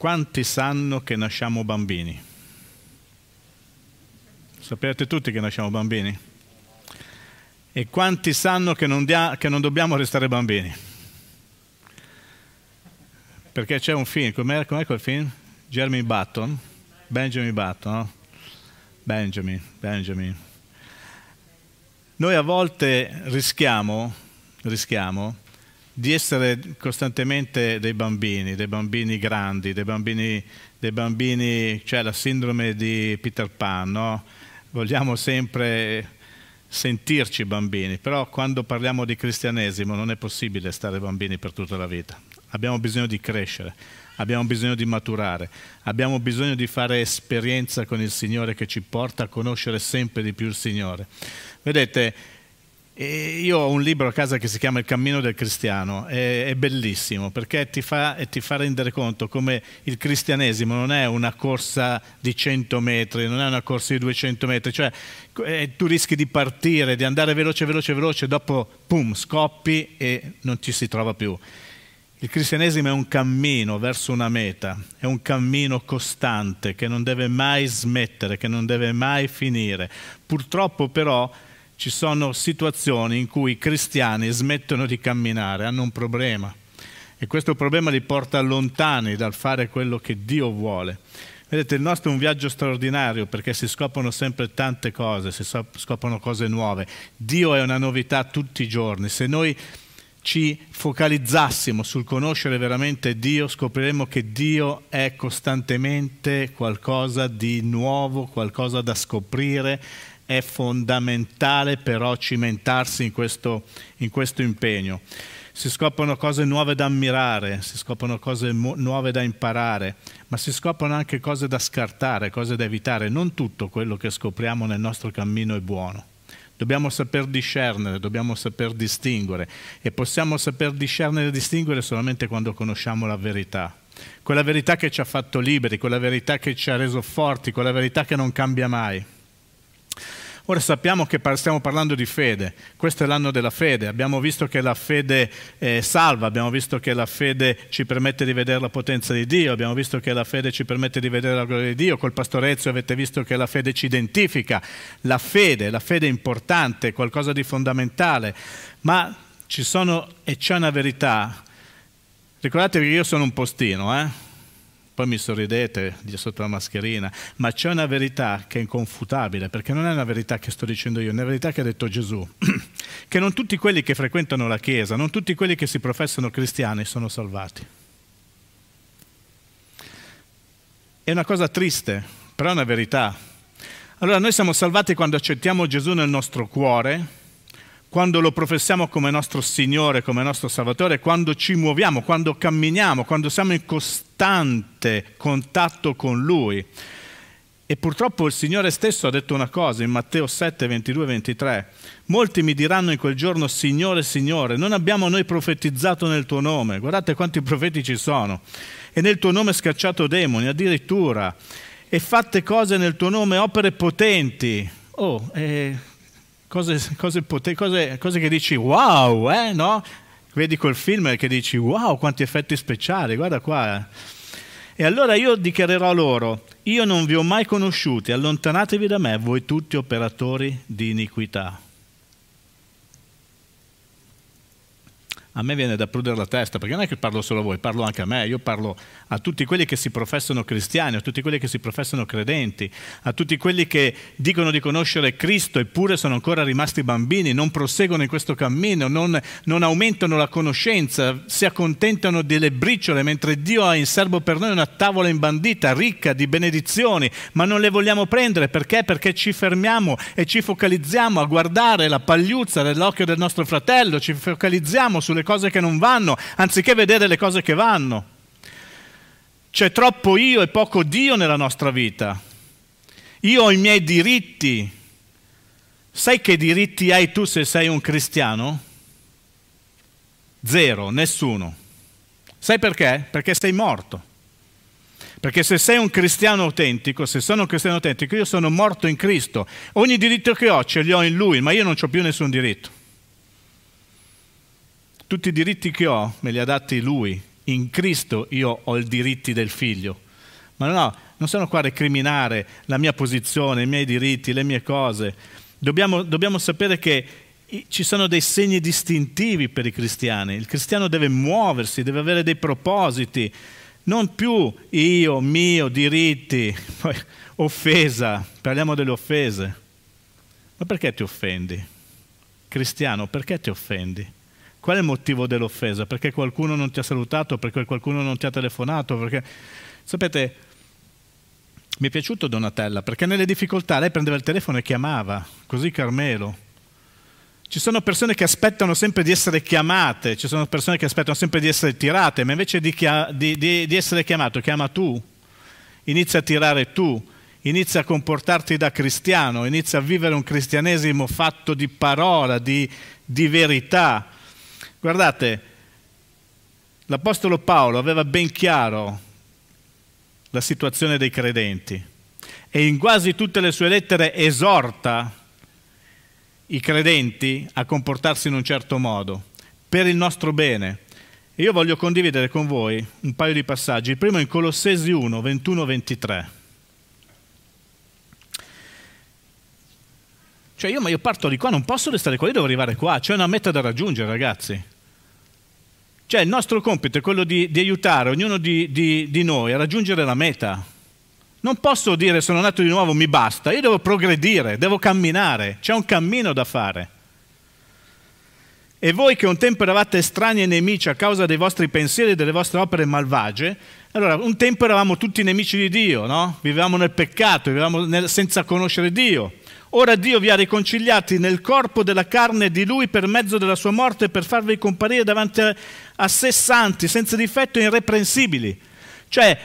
quanti sanno che nasciamo bambini? Sapete tutti che nasciamo bambini? E quanti sanno che non, dia, che non dobbiamo restare bambini? Perché c'è un film, com'è, com'è quel film? Jeremy Button? Benjamin Button, no? Benjamin, Benjamin. Noi a volte rischiamo, rischiamo di essere costantemente dei bambini, dei bambini grandi, dei bambini, dei bambini cioè la sindrome di Peter Pan, no? Vogliamo sempre sentirci bambini, però quando parliamo di cristianesimo non è possibile stare bambini per tutta la vita. Abbiamo bisogno di crescere, abbiamo bisogno di maturare, abbiamo bisogno di fare esperienza con il Signore che ci porta a conoscere sempre di più il Signore. Vedete, io ho un libro a casa che si chiama Il cammino del cristiano, è, è bellissimo perché ti fa, ti fa, rendere conto come il cristianesimo non è una corsa di 100 metri, non è una corsa di 200 metri, cioè eh, tu rischi di partire, di andare veloce, veloce, veloce, dopo pum, scoppi e non ci si trova più. Il cristianesimo è un cammino verso una meta, è un cammino costante che non deve mai smettere, che non deve mai finire. Purtroppo però ci sono situazioni in cui i cristiani smettono di camminare, hanno un problema e questo problema li porta lontani dal fare quello che Dio vuole. Vedete, il nostro è un viaggio straordinario perché si scoprono sempre tante cose, si scoprono cose nuove. Dio è una novità tutti i giorni. Se noi ci focalizzassimo sul conoscere veramente Dio, scopriremo che Dio è costantemente qualcosa di nuovo, qualcosa da scoprire, è fondamentale però cimentarsi in questo, in questo impegno. Si scoprono cose nuove da ammirare, si scoprono cose mu- nuove da imparare, ma si scoprono anche cose da scartare, cose da evitare. Non tutto quello che scopriamo nel nostro cammino è buono. Dobbiamo saper discernere, dobbiamo saper distinguere e possiamo saper discernere e distinguere solamente quando conosciamo la verità. Quella verità che ci ha fatto liberi, quella verità che ci ha reso forti, quella verità che non cambia mai. Ora sappiamo che stiamo parlando di fede, questo è l'anno della fede, abbiamo visto che la fede eh, salva, abbiamo visto che la fede ci permette di vedere la potenza di Dio, abbiamo visto che la fede ci permette di vedere la gloria di Dio, col pastorezzo avete visto che la fede ci identifica, la fede, la fede è importante, qualcosa di fondamentale, ma ci sono e c'è una verità, ricordatevi che io sono un postino, eh? Poi mi sorridete sotto la mascherina, ma c'è una verità che è inconfutabile, perché non è una verità che sto dicendo io, è una verità che ha detto Gesù, che non tutti quelli che frequentano la Chiesa, non tutti quelli che si professano cristiani sono salvati. È una cosa triste, però è una verità. Allora noi siamo salvati quando accettiamo Gesù nel nostro cuore, quando lo professiamo come nostro Signore, come nostro Salvatore, quando ci muoviamo, quando camminiamo, quando siamo in costante contatto con Lui. E purtroppo il Signore stesso ha detto una cosa in Matteo 7, 22 23. Molti mi diranno in quel giorno, Signore, Signore, non abbiamo noi profetizzato nel tuo nome. Guardate quanti profeti ci sono. E nel tuo nome scacciato demoni, addirittura. E fatte cose nel tuo nome, opere potenti. Oh, eh, cose, cose, cose, cose che dici wow, eh, no? Vedi quel film che dici wow, quanti effetti speciali, guarda qua. E allora io dichiarerò loro, io non vi ho mai conosciuti, allontanatevi da me, voi tutti operatori di iniquità. A me viene da prudere la testa, perché non è che parlo solo a voi, parlo anche a me, io parlo a tutti quelli che si professano cristiani, a tutti quelli che si professano credenti, a tutti quelli che dicono di conoscere Cristo eppure sono ancora rimasti bambini, non proseguono in questo cammino, non, non aumentano la conoscenza, si accontentano delle briciole, mentre Dio ha in serbo per noi una tavola imbandita, ricca di benedizioni, ma non le vogliamo prendere, perché? Perché ci fermiamo e ci focalizziamo a guardare la pagliuzza dell'occhio del nostro fratello, ci focalizziamo sulle le cose che non vanno, anziché vedere le cose che vanno. C'è troppo io e poco Dio nella nostra vita. Io ho i miei diritti. Sai che diritti hai tu se sei un cristiano? Zero, nessuno. Sai perché? Perché sei morto. Perché se sei un cristiano autentico, se sono un cristiano autentico, io sono morto in Cristo. Ogni diritto che ho ce li ho in Lui, ma io non ho più nessun diritto. Tutti i diritti che ho me li ha dati Lui in Cristo io ho i diritti del figlio. Ma no, non sono qua a recriminare la mia posizione, i miei diritti, le mie cose. Dobbiamo, dobbiamo sapere che ci sono dei segni distintivi per i cristiani. Il cristiano deve muoversi, deve avere dei propositi, non più io, mio, diritti, poi offesa, parliamo delle offese. Ma perché ti offendi? Cristiano, perché ti offendi? Qual è il motivo dell'offesa? Perché qualcuno non ti ha salutato, perché qualcuno non ti ha telefonato? Perché... Sapete, mi è piaciuto Donatella, perché nelle difficoltà lei prendeva il telefono e chiamava, così Carmelo. Ci sono persone che aspettano sempre di essere chiamate, ci sono persone che aspettano sempre di essere tirate, ma invece di, chia- di, di, di essere chiamato, chiama tu, inizia a tirare tu, inizia a comportarti da cristiano, inizia a vivere un cristianesimo fatto di parola, di, di verità. Guardate, l'Apostolo Paolo aveva ben chiaro la situazione dei credenti e in quasi tutte le sue lettere esorta i credenti a comportarsi in un certo modo, per il nostro bene. Io voglio condividere con voi un paio di passaggi. Il primo è in Colossesi 1, 21-23. Cioè io, ma io parto di qua, non posso restare qua, io devo arrivare qua, c'è una meta da raggiungere ragazzi. Cioè il nostro compito è quello di, di aiutare ognuno di, di, di noi a raggiungere la meta. Non posso dire sono nato di nuovo, mi basta, io devo progredire, devo camminare, c'è un cammino da fare. E voi che un tempo eravate estranei e nemici a causa dei vostri pensieri e delle vostre opere malvagie, allora un tempo eravamo tutti nemici di Dio, no? Vivevamo nel peccato, vivevamo nel, senza conoscere Dio. Ora Dio vi ha riconciliati nel corpo della carne di Lui per mezzo della sua morte per farvi comparire davanti a, sé santi, senza difetto e irreprensibili. Cioè,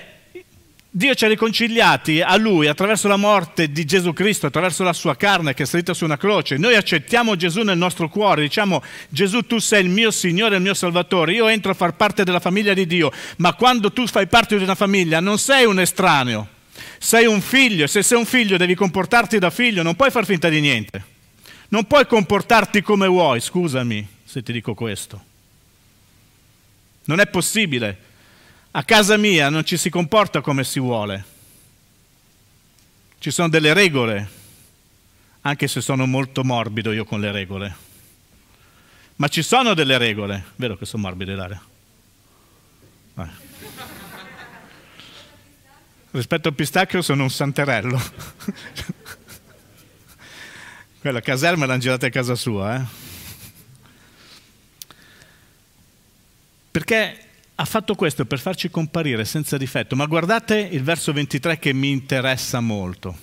Dio ci ha riconciliati a Lui attraverso la morte di Gesù Cristo, attraverso la sua carne che è salita su una croce. Noi accettiamo Gesù nel nostro cuore, diciamo Gesù tu sei il mio Signore, il mio Salvatore, io entro a far parte della famiglia di Dio, ma quando tu fai parte di una famiglia non sei un estraneo, sei un figlio e se sei un figlio devi comportarti da figlio, non puoi far finta di niente, non puoi comportarti come vuoi, scusami se ti dico questo. Non è possibile a casa mia non ci si comporta come si vuole. Ci sono delle regole, anche se sono molto morbido io con le regole. Ma ci sono delle regole. Vero che sono morbido, Ilaria? Rispetto al pistacchio sono un santerello. Quella caserma l'hanno girata a casa sua, eh? Perché ha fatto questo per farci comparire senza difetto, ma guardate il verso 23 che mi interessa molto.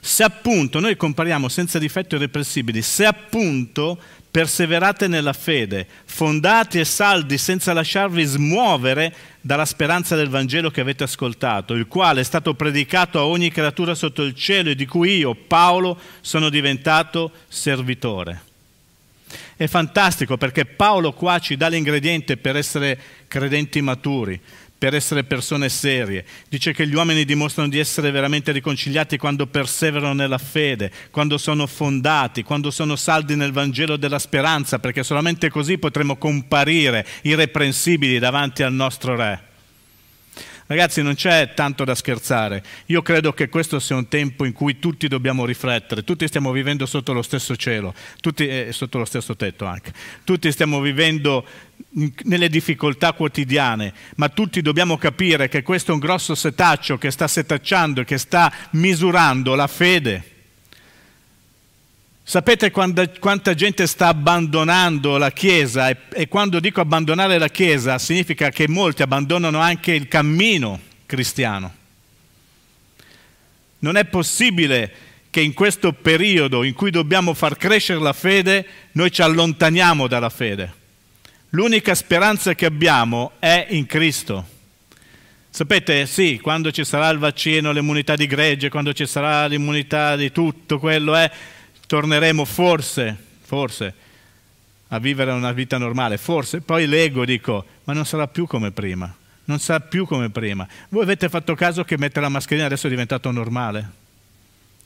Se appunto noi compariamo senza difetto irrepressibili, se appunto perseverate nella fede, fondati e saldi senza lasciarvi smuovere dalla speranza del Vangelo che avete ascoltato, il quale è stato predicato a ogni creatura sotto il cielo e di cui io, Paolo, sono diventato servitore. È fantastico perché Paolo qua ci dà l'ingrediente per essere credenti maturi, per essere persone serie. Dice che gli uomini dimostrano di essere veramente riconciliati quando perseverano nella fede, quando sono fondati, quando sono saldi nel Vangelo della speranza, perché solamente così potremo comparire irreprensibili davanti al nostro Re. Ragazzi, non c'è tanto da scherzare. Io credo che questo sia un tempo in cui tutti dobbiamo riflettere. Tutti stiamo vivendo sotto lo stesso cielo, tutti, eh, sotto lo stesso tetto anche. Tutti stiamo vivendo nelle difficoltà quotidiane, ma tutti dobbiamo capire che questo è un grosso setaccio che sta setacciando e che sta misurando la fede Sapete quanta, quanta, gente sta abbandonando la Chiesa e, e quando dico abbandonare la Chiesa significa che molti abbandonano anche il cammino cristiano. Non è possibile che in questo periodo in cui dobbiamo far crescere la fede noi ci allontaniamo dalla fede. L'unica speranza che abbiamo è in Cristo. Sapete, sì, quando ci sarà il vaccino, l'immunità di gregge, quando ci sarà l'immunità di tutto quello è, torneremo forse, forse, a vivere una vita normale, forse, poi leggo, dico, ma non sarà più come prima, non sarà più come prima. Voi avete fatto caso che mettere la mascherina adesso è diventato normale?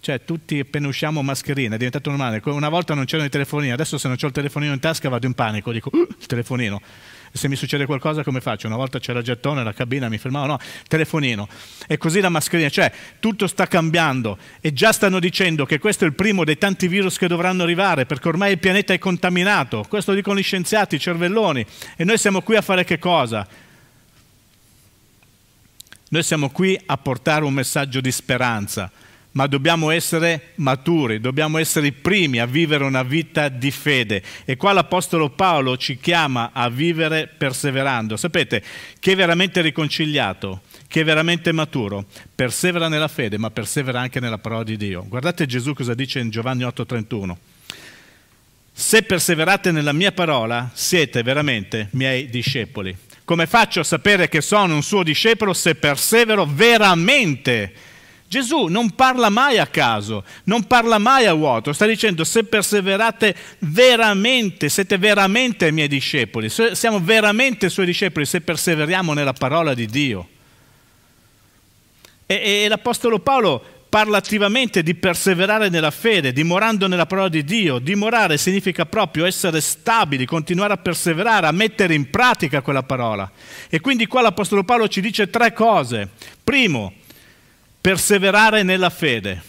Cioè, tutti appena usciamo mascherina, è diventato normale. Una volta non c'erano i telefonini, adesso se non ho il telefonino in tasca vado in panico, dico, uh, il telefonino. Se mi succede qualcosa come faccio? Una volta c'era il gettone, la cabina, mi fermavo, no, telefonino. E così la mascherina, cioè tutto sta cambiando e già stanno dicendo che questo è il primo dei tanti virus che dovranno arrivare perché ormai il pianeta è contaminato. Questo dicono gli scienziati, i cervelloni. E noi siamo qui a fare che cosa? Noi siamo qui a portare un messaggio di speranza, ma dobbiamo essere maturi, dobbiamo essere i primi a vivere una vita di fede. E qua l'Apostolo Paolo ci chiama a vivere perseverando. Sapete, chi è veramente riconciliato, chi è veramente maturo, persevera nella fede, ma persevera anche nella parola di Dio. Guardate Gesù cosa dice in Giovanni 8:31. Se perseverate nella mia parola, siete veramente miei discepoli. Come faccio a sapere che sono un suo discepolo se persevero veramente? Gesù non parla mai a caso, non parla mai a vuoto, sta dicendo se perseverate veramente, siete veramente miei discepoli, siamo veramente suoi discepoli se perseveriamo nella parola di Dio. E, e l'Apostolo Paolo parla attivamente di perseverare nella fede, dimorando nella parola di Dio. Dimorare significa proprio essere stabili, continuare a perseverare, a mettere in pratica quella parola. E quindi qua l'Apostolo Paolo ci dice tre cose. Primo, perseverare nella fede.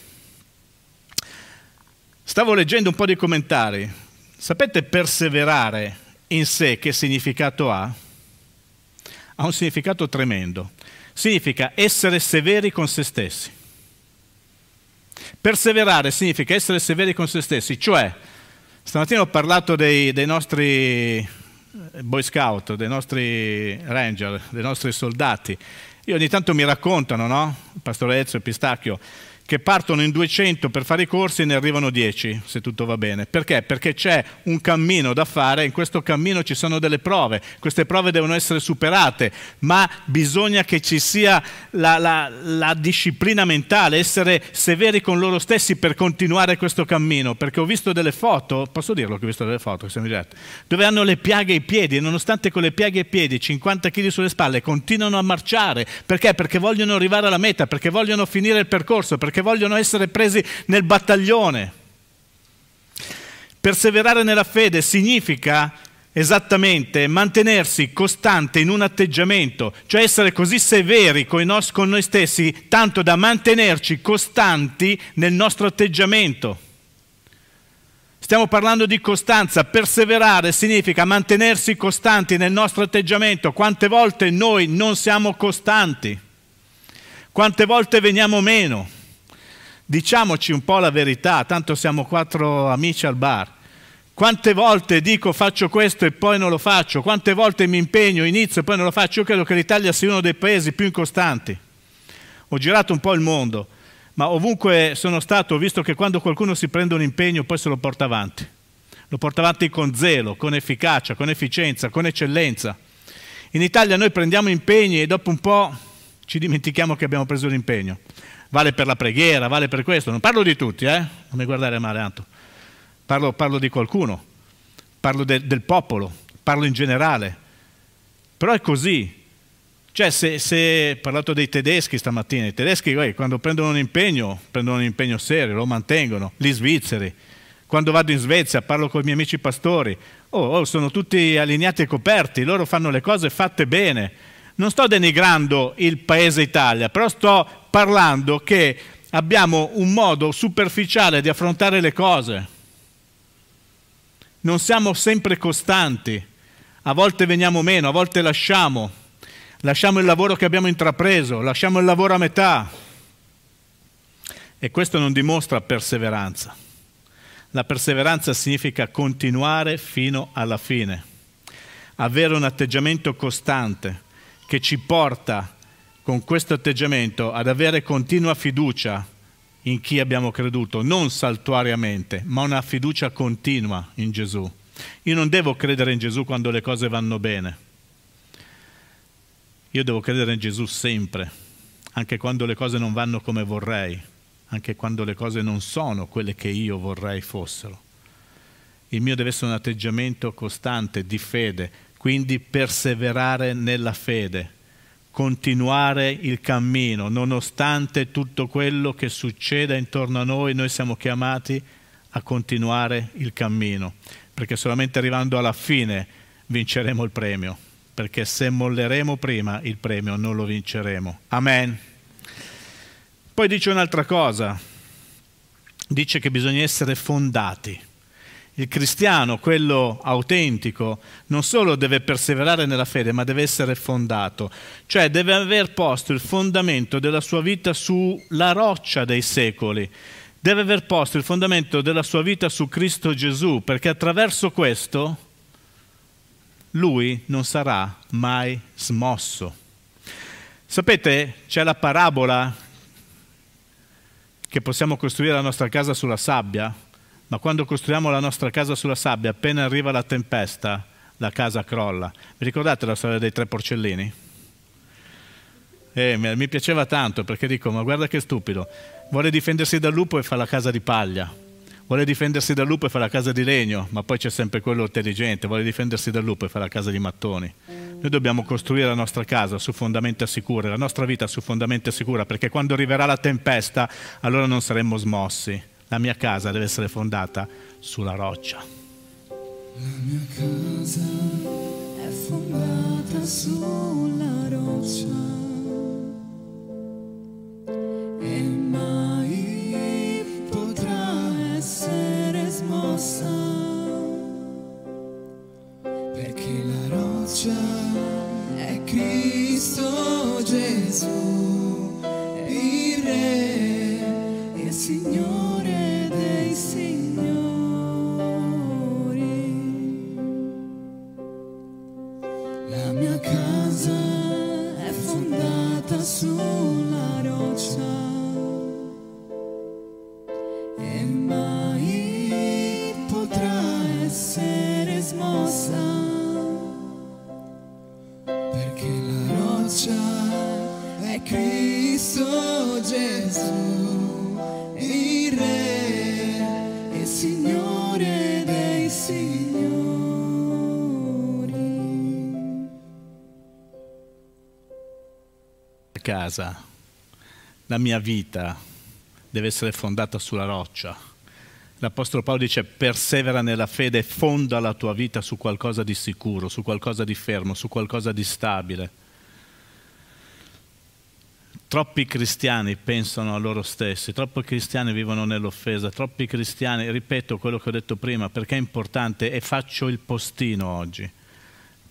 Stavo leggendo un po' di commentari. Sapete perseverare in sé che significato ha? Ha un significato tremendo. Significa essere severi con se stessi Perseverare significa essere severi con se stessi, cioè stamattina ho parlato dei, dei nostri Boy Scout, dei nostri Ranger, dei nostri soldati. Io ogni tanto mi raccontano, no? Il pastore Ezio e Pistacchio, che partono in 200 per fare i corsi e ne arrivano 10, se tutto va bene. Perché? Perché c'è un cammino da fare, in questo cammino ci sono delle prove, queste prove devono essere superate, ma bisogna che ci sia la, la, la disciplina mentale, essere severi con loro stessi per continuare questo cammino, perché ho visto delle foto, posso dirlo che ho visto delle foto, dove hanno le piaghe ai piedi e nonostante con le piaghe ai piedi, 50 kg sulle spalle, continuano a marciare. Perché? Perché vogliono arrivare alla meta, perché vogliono finire il percorso, perché che vogliono essere presi nel battaglione. Perseverare nella fede significa esattamente mantenersi costante in un atteggiamento, cioè essere così severi con noi stessi, tanto da mantenerci costanti nel nostro atteggiamento. Stiamo parlando di costanza, perseverare significa mantenersi costanti nel nostro atteggiamento. Quante volte noi non siamo costanti? Quante volte veniamo meno? Diciamoci un po' la verità, tanto siamo quattro amici al bar. Quante volte dico faccio questo e poi non lo faccio? Quante volte mi impegno, inizio e poi non lo faccio? Io credo che l'Italia sia uno dei paesi più incostanti. Ho girato un po' il mondo, ma ovunque sono stato ho visto che quando qualcuno si prende un impegno poi se lo porta avanti. Lo porta avanti con zelo, con efficacia, con efficienza, con eccellenza. In Italia noi prendiamo impegni e dopo un po' ci dimentichiamo che abbiamo preso l'impegno vale per la preghiera, vale per questo. Non parlo di tutti, eh? non mi guardare male, Anto. Parlo, parlo di qualcuno, parlo de, del popolo, parlo in generale. Però è così. Cioè, se, se parlato dei tedeschi stamattina, i tedeschi eh, quando prendono un impegno, prendono un impegno serio, lo mantengono, gli svizzeri. Quando vado in Svezia parlo con i miei amici pastori, oh, oh, sono tutti allineati e coperti, loro fanno le cose fatte bene. Non sto denigrando il paese Italia, però sto parlando che abbiamo un modo superficiale di affrontare le cose. Non siamo sempre costanti, a volte veniamo meno, a volte lasciamo, lasciamo il lavoro che abbiamo intrapreso, lasciamo il lavoro a metà. E questo non dimostra perseveranza. La perseveranza significa continuare fino alla fine, avere un atteggiamento costante che ci porta con questo atteggiamento ad avere continua fiducia in chi abbiamo creduto, non saltuariamente, ma una fiducia continua in Gesù. Io non devo credere in Gesù quando le cose vanno bene. Io devo credere in Gesù sempre, anche quando le cose non vanno come vorrei, anche quando le cose non sono quelle che io vorrei fossero. Il mio deve essere un atteggiamento costante di fede, quindi perseverare nella fede continuare il cammino, nonostante tutto quello che succeda intorno a noi, noi siamo chiamati a continuare il cammino, perché solamente arrivando alla fine vinceremo il premio. perché se molleremo prima il premio non lo vinceremo. Amen. Poi dice un'altra cosa, dice che bisogna essere fondati. Il cristiano, quello autentico, non solo deve perseverare nella fede, ma deve essere fondato, cioè deve aver posto il fondamento della sua vita sulla roccia dei secoli, deve aver posto il fondamento della sua vita su Cristo Gesù, perché attraverso questo lui non sarà mai smosso. Sapete, c'è la parabola che possiamo costruire la nostra casa sulla sabbia, ma quando costruiamo la nostra casa sulla sabbia, appena arriva la tempesta, la casa crolla. Vi ricordate la storia dei tre porcellini? Eh, mi piaceva tanto perché dico, ma guarda che stupido, vuole difendersi dal lupo e fa la casa di paglia, vuole difendersi dal lupo e fa la casa di legno, ma poi c'è sempre quello intelligente, vuole difendersi dal lupo e fa la casa di mattoni. Noi dobbiamo costruire la nostra casa su fondamenta sicure, la nostra vita su fondamenta sicure, perché quando arriverà la tempesta allora non saremmo smossi. La mia casa deve essere fondata sulla roccia. La mia casa è fondata sulla roccia. E mai potrà essere smossa. Perché la roccia è Cristo Gesù, casa, la mia vita deve essere fondata sulla roccia. L'Apostolo Paolo dice persevera nella fede, fonda la tua vita su qualcosa di sicuro, su qualcosa di fermo, su qualcosa di stabile. Troppi cristiani pensano a loro stessi, troppi cristiani vivono nell'offesa, troppi cristiani, ripeto quello che ho detto prima, perché è importante e faccio il postino oggi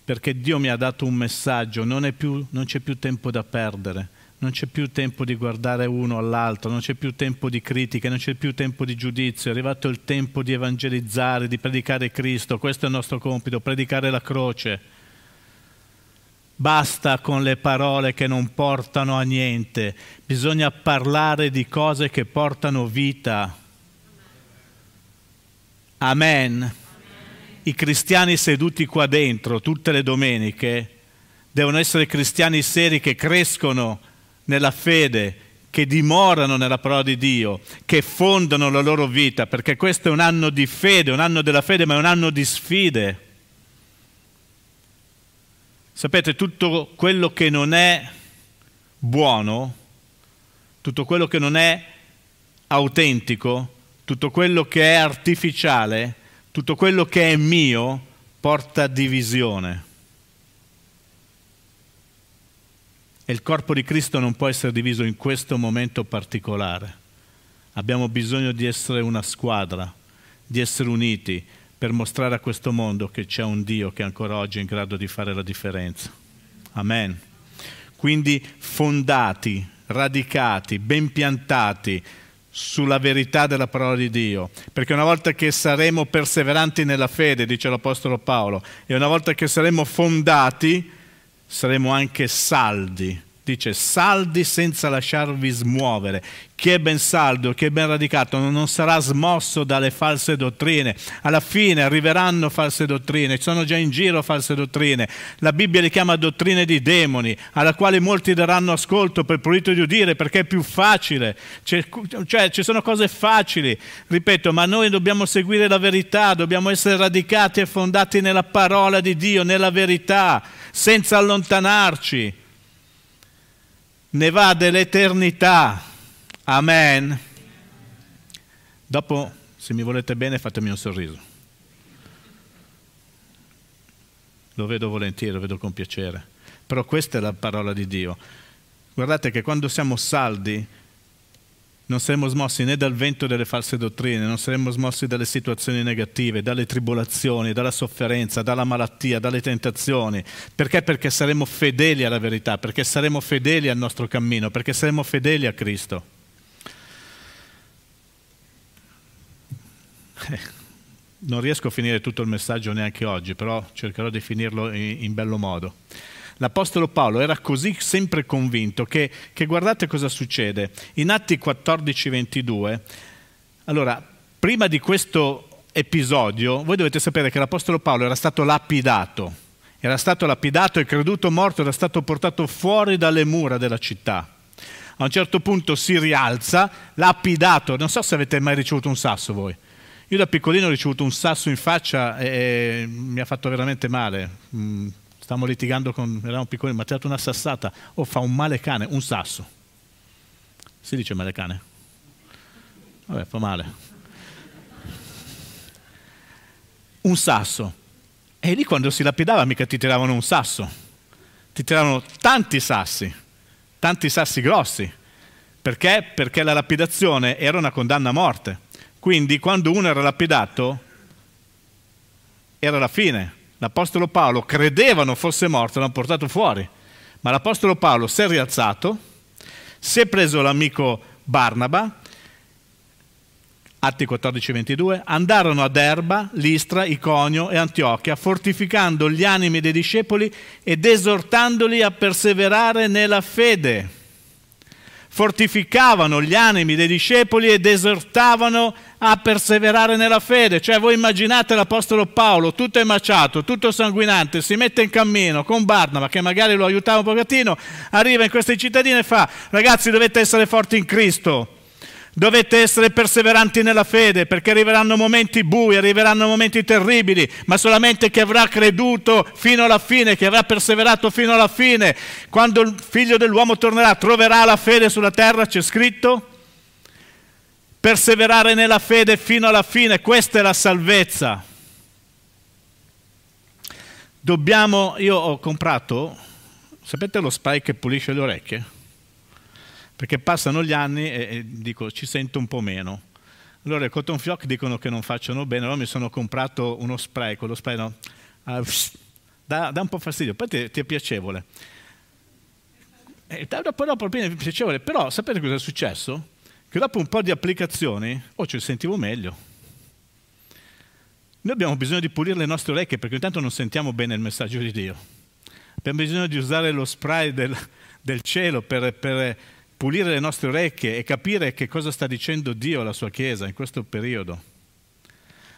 perché Dio mi ha dato un messaggio, non, più, non, c'è più tempo da perdere, non c'è più tempo di guardare uno all'altro, non c'è più tempo di critiche, non c'è più tempo di giudizio, è arrivato il tempo di evangelizzare, di predicare Cristo, questo è il nostro compito, predicare la croce. Basta con le parole che non portano a niente, bisogna parlare di cose che portano vita. Amen i cristiani seduti qua dentro tutte le domeniche devono essere cristiani seri che crescono nella fede, che dimorano nella parola di Dio, che fondano la loro vita, perché questo è un anno di fede, un anno della fede, ma è un anno di sfide. Sapete, tutto quello che non è buono, tutto quello che non è autentico, tutto quello che è artificiale, tutto quello che è mio porta divisione. E il corpo di Cristo non può essere diviso in questo momento particolare. Abbiamo bisogno di essere una squadra, di essere uniti per mostrare a questo mondo che c'è un Dio che ancora oggi è in grado di fare la differenza. Amen. Quindi fondati, radicati, ben piantati, sulla verità della parola di Dio, perché una volta che saremo perseveranti nella fede, dice l'Apostolo Paolo, e una volta che saremo fondati, saremo anche saldi dice saldi senza lasciarvi smuovere. Chi è ben saldo, chi è ben radicato non sarà smosso dalle false dottrine. Alla fine arriveranno false dottrine, ci sono già in giro false dottrine. La Bibbia li chiama dottrine di demoni, alla quale molti daranno ascolto per pulito di udire perché è più facile. C'è, cioè ci sono cose facili, ripeto, ma noi dobbiamo seguire la verità, dobbiamo essere radicati e fondati nella parola di Dio, nella verità, senza allontanarci ne va dell'eternità. Amen. Dopo, se mi volete bene, fatemi un sorriso. lo vedo volentieri, lo vedo con piacere. Però questa è la parola di Dio. Guardate che quando siamo saldi non saremo smossi né dal vento delle false dottrine, non saremo smossi dalle situazioni negative, dalle tribolazioni, dalla sofferenza, dalla malattia, dalle tentazioni. Perché? Perché saremo fedeli alla verità, perché saremo fedeli al nostro cammino, perché saremo fedeli a Cristo. Eh, non riesco a finire tutto il messaggio neanche oggi, però cercherò di finirlo in, in bello modo. L'Apostolo Paolo era così sempre convinto che, che guardate cosa succede. In Atti 14-22, allora, prima di questo episodio, voi dovete sapere che l'Apostolo Paolo era stato lapidato, era stato lapidato e creduto morto, era stato portato fuori dalle mura della città. A un certo punto si rialza, lapidato, non so se avete mai ricevuto un sasso voi. Io da piccolino ho ricevuto un sasso in faccia e mi ha fatto veramente male. Stavamo litigando con, eravamo piccoli, mi ha tirato una sassata, oh, fa un male cane, un sasso. Si dice male cane? Vabbè, fa male. Un sasso. E lì quando si lapidava mica ti tiravano un sasso, ti tiravano tanti sassi, tanti sassi grossi. Perché? Perché la lapidazione era una condanna a morte. Quindi quando uno era lapidato era la fine. L'Apostolo Paolo credeva non fosse morto, l'hanno portato fuori. Ma l'Apostolo Paolo si è rialzato, si è preso l'amico Barnaba, Atti 14-22, andarono ad Erba, Listra, Iconio e Antiochia, fortificando gli animi dei discepoli ed esortandoli a perseverare nella fede fortificavano gli animi dei discepoli ed esortavano a perseverare nella fede. Cioè voi immaginate l'Apostolo Paolo, tutto emaciato, tutto sanguinante, si mette in cammino con Barnaba, che magari lo aiutava un pochettino, arriva in queste cittadine e fa, ragazzi dovete essere forti in Cristo, Dovete essere perseveranti nella fede perché arriveranno momenti bui, arriveranno momenti terribili, ma solamente chi avrà creduto fino alla fine, chi avrà perseverato fino alla fine, quando il figlio dell'uomo tornerà, troverà la fede sulla terra, c'è scritto. Perseverare nella fede fino alla fine, questa è la salvezza. Dobbiamo, io ho comprato, sapete lo spray che pulisce le orecchie? Perché passano gli anni e, e dico ci sento un po' meno. Allora i cotton fioc dicono che non facciano bene, allora mi sono comprato uno spray, quello spray no, uh, dà, dà, un po' fastidio, poi ti, ti è piacevole. E dopo dopo è piacevole, però sapete cosa è successo? Che dopo un po' di applicazioni, oh ci sentivo meglio. Noi abbiamo bisogno di pulire le nostre orecchie perché intanto non sentiamo bene il messaggio di Dio. Abbiamo bisogno di usare lo spray del, del cielo per, per pulire le nostre orecchie e capire che cosa sta dicendo Dio alla sua Chiesa in questo periodo.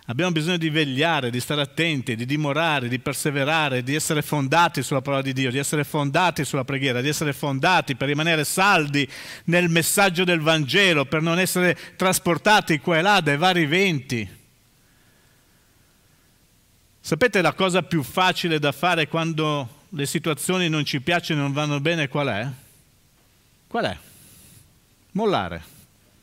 Abbiamo bisogno di vegliare, di stare attenti, di dimorare, di perseverare, di essere fondati sulla parola di Dio, di essere fondati sulla preghiera, di essere fondati per rimanere saldi nel messaggio del Vangelo, per non essere trasportati qua e là dai vari venti. Sapete la cosa più facile da fare quando le situazioni non ci piacciono e non vanno bene qual è? Qual è? Mollare,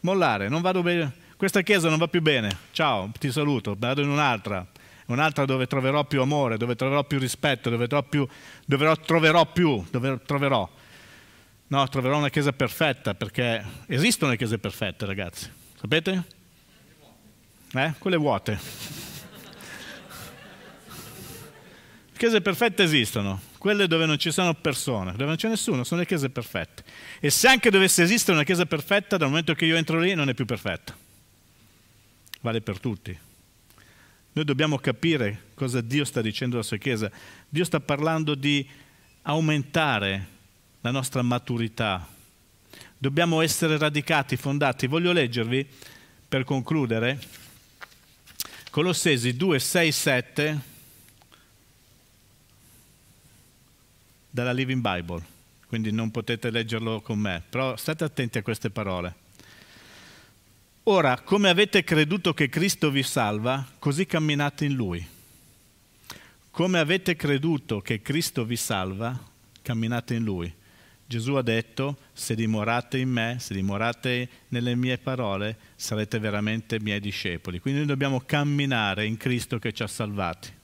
mollare, non vado bene, questa chiesa non va più bene, ciao, ti saluto, vado in un'altra, un'altra dove troverò più amore, dove troverò più rispetto, dove troverò più, dove troverò più, dove troverò. No, troverò una chiesa perfetta, perché esistono le chiese perfette, ragazzi, sapete? Eh? Quelle vuote. chiese perfette esistono, quelle dove non ci sono persone, dove non c'è nessuno, sono le chiese perfette. E se anche dovesse esistere una chiesa perfetta, dal momento che io entro lì non è più perfetta. Vale per tutti. Noi dobbiamo capire cosa Dio sta dicendo alla sua chiesa. Dio sta parlando di aumentare la nostra maturità. Dobbiamo essere radicati, fondati. Voglio leggervi, per concludere, Colossesi 2, 6, 7 dalla Living Bible, quindi non potete leggerlo con me, però state attenti a queste parole. Ora, come avete creduto che Cristo vi salva, così camminate in Lui. Come avete creduto che Cristo vi salva, camminate in Lui. Gesù ha detto, se dimorate in me, se dimorate nelle mie parole, sarete veramente miei discepoli. Quindi noi dobbiamo camminare in Cristo che ci ha salvati.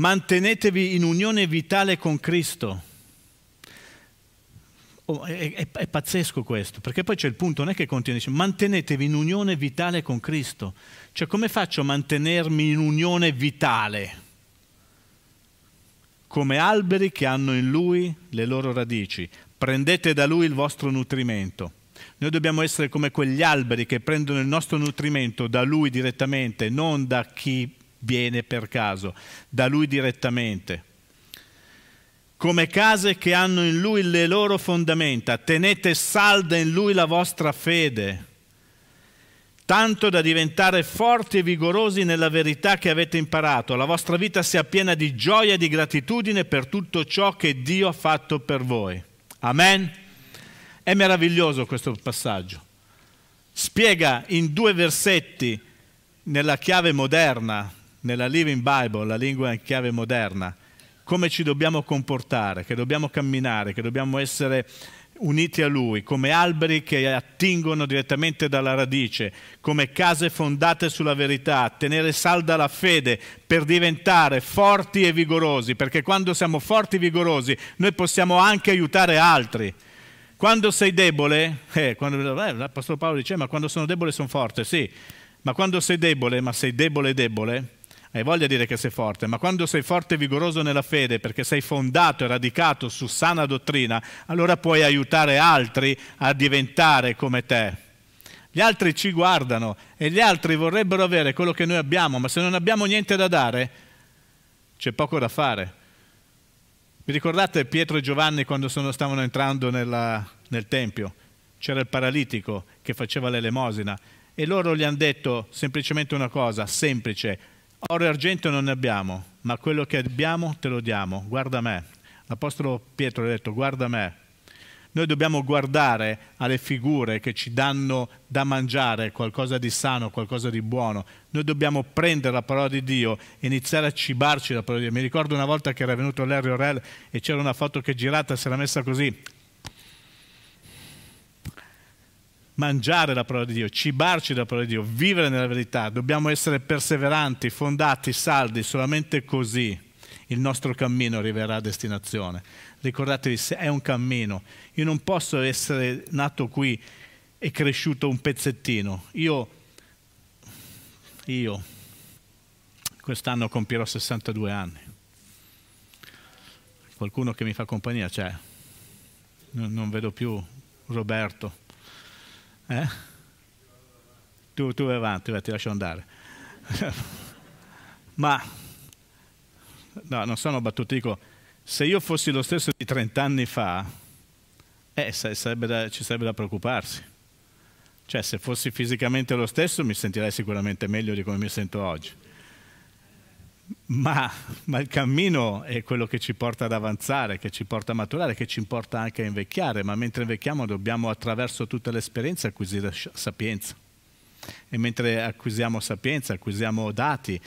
Mantenetevi in unione vitale con Cristo. Oh, è, è, è, pazzesco questo, perché poi c'è il punto, non è che continua, dice mantenetevi in unione vitale con Cristo. Cioè come faccio a mantenermi in unione vitale? Come alberi che hanno in Lui le loro radici. Prendete da Lui il vostro nutrimento. Noi dobbiamo essere come quegli alberi che prendono il nostro nutrimento da Lui direttamente, non da chi viene per caso, da Lui direttamente come case che hanno in lui le loro fondamenta. Tenete salda in lui la vostra fede, tanto da diventare forti e vigorosi nella verità che avete imparato. La vostra vita sia piena di gioia e di gratitudine per tutto ciò che Dio ha fatto per voi. Amen. È meraviglioso questo passaggio. Spiega in due versetti nella chiave moderna, nella Living Bible, la lingua in chiave moderna, come ci dobbiamo comportare, che dobbiamo camminare, che dobbiamo essere uniti a Lui, come alberi che attingono direttamente dalla radice, come case fondate sulla verità, tenere salda la fede per diventare forti e vigorosi, perché quando siamo forti e vigorosi noi possiamo anche aiutare altri. Quando sei debole, eh, quando, eh, l'Apostolo Paolo dice, ma quando sono debole sono forte, sì, ma quando sei debole, ma sei debole debole, hai voglia di dire che sei forte, ma quando sei forte e vigoroso nella fede perché sei fondato e radicato su sana dottrina, allora puoi aiutare altri a diventare come te. Gli altri ci guardano e gli altri vorrebbero avere quello che noi abbiamo, ma se non abbiamo niente da dare, c'è poco da fare. Vi ricordate Pietro e Giovanni quando sono, stavano entrando nella, nel Tempio? C'era il paralitico che faceva l'elemosina e loro gli hanno detto semplicemente una cosa, semplice, Oro e argento non ne abbiamo, ma quello che abbiamo te lo diamo, guarda me. L'Apostolo Pietro ha detto, guarda me. Noi dobbiamo guardare alle figure che ci danno da mangiare qualcosa di sano, qualcosa di buono. Noi dobbiamo prendere la parola di Dio e iniziare a cibarci della parola di Dio. Mi ricordo una volta che era venuto Larry Orel e c'era una foto che girata, si era messa così, mangiare la parola di Dio, cibarci della parola di Dio, vivere nella verità, dobbiamo essere perseveranti, fondati, saldi, solamente così il nostro cammino arriverà a destinazione. Ricordatevi, è un cammino, io non posso essere nato qui e cresciuto un pezzettino. Io, io quest'anno compierò 62 anni. Qualcuno che mi fa compagnia c'è? Non, non vedo più Roberto. Eh? Tu, tu vai avanti, vai, ti lascio andare. Ma, no, non sono battuto, dico, se io fossi lo stesso di 30 anni fa, eh, sarebbe da, ci sarebbe da preoccuparsi. Cioè, se fossi fisicamente lo stesso mi sentirei sicuramente meglio di come mi sento oggi. Ma, ma, il cammino è quello che ci porta ad avanzare, che ci porta a maturare, che ci porta anche a invecchiare, ma mentre invecchiamo dobbiamo attraverso tutte le esperienze acquisire sapienza. E mentre acquisiamo sapienza, acquisiamo dati,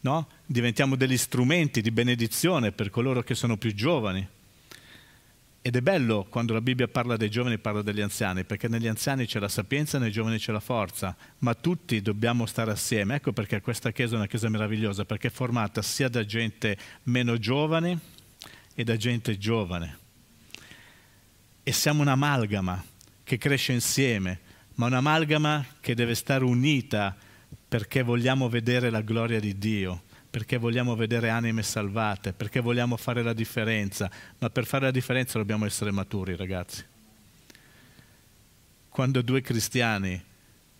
no? diventiamo degli strumenti di benedizione per coloro che sono più giovani. Ed è bello quando la Bibbia parla dei giovani, parla degli anziani, perché negli anziani c'è la sapienza, nei giovani c'è la forza, ma tutti dobbiamo stare assieme. Ecco perché questa chiesa è una chiesa meravigliosa, perché è formata sia da gente meno giovane e da gente giovane. E siamo un'amalgama che cresce insieme, ma un'amalgama che deve stare unita perché vogliamo vedere la gloria di Dio perché vogliamo vedere anime salvate, perché vogliamo fare la differenza, ma per fare la differenza dobbiamo essere maturi, ragazzi. Quando due cristiani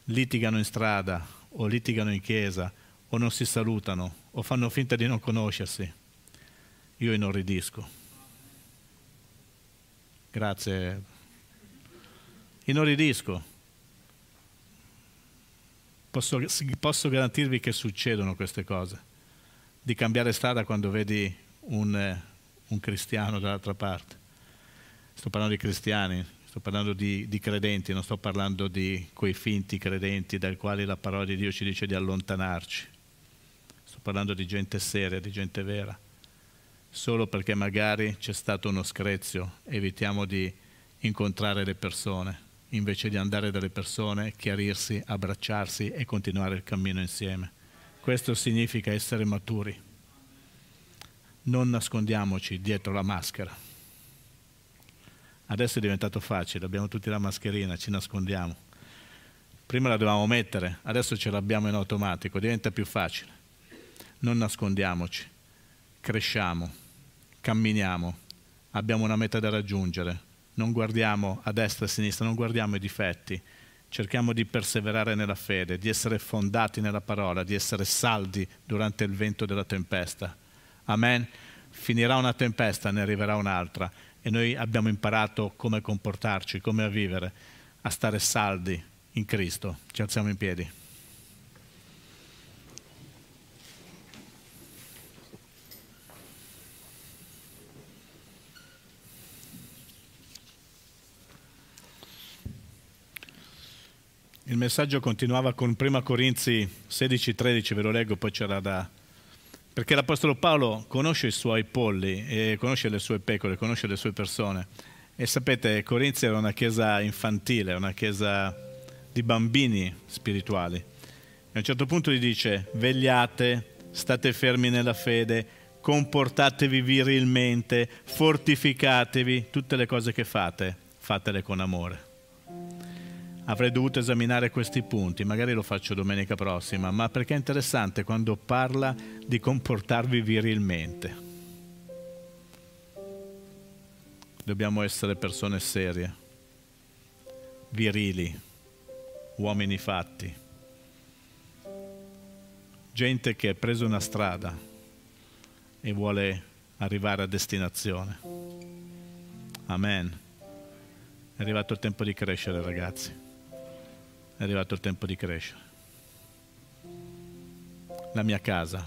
litigano in strada o litigano in chiesa o non si salutano o fanno finta di non conoscersi, io inorridisco. Grazie. Inorridisco. Posso, posso garantirvi che succedono queste cose di cambiare strada quando vedi un, eh, un cristiano dall'altra parte. Sto parlando di cristiani, sto parlando di, di, credenti, non sto parlando di quei finti credenti dai quali la parola di Dio ci dice di allontanarci. Sto parlando di gente seria, di gente vera. Solo perché magari c'è stato uno screzio, evitiamo di incontrare le persone, invece di andare dalle persone, chiarirsi, abbracciarsi e continuare il cammino insieme. Questo significa essere maturi. non nascondiamoci dietro la maschera. Adesso è diventato facile, abbiamo tutti la mascherina, ci nascondiamo. Prima la dovevamo mettere, adesso ce l'abbiamo in automatico, diventa più facile. Non nascondiamoci, cresciamo, camminiamo, abbiamo una meta da raggiungere, non guardiamo a destra e a sinistra, non guardiamo i difetti, cerchiamo di perseverare nella fede, di essere fondati nella parola, di essere saldi durante il vento della tempesta. Amen. Finirà una tempesta, ne arriverà un'altra e noi abbiamo imparato come comportarci, come a vivere, a stare saldi in Cristo. Ci alziamo in piedi. Il messaggio continuava con 1 Corinzi 16-13, ve lo leggo, poi c'era da... Perché l'Apostolo Paolo conosce i suoi polli, conosce le sue pecore, conosce le sue persone. E sapete, Corinzi era una chiesa infantile, una chiesa di bambini spirituali. E a un certo punto gli dice, vegliate, state fermi nella fede, comportatevi virilmente, fortificatevi, tutte le cose che fate, fatele con amore. Avrei dovuto esaminare questi punti, magari lo faccio domenica prossima, ma perché è interessante quando parla di comportarvi virilmente. Dobbiamo essere persone serie, virili, uomini fatti, gente che ha preso una strada e vuole arrivare a destinazione. Amen. È arrivato il tempo di crescere, ragazzi è arrivato il tempo di crescere. La mia casa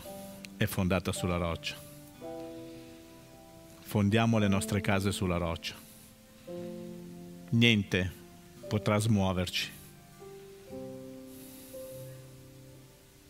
è fondata sulla roccia. Fondiamo le nostre case sulla roccia. Niente potrà smuoverci.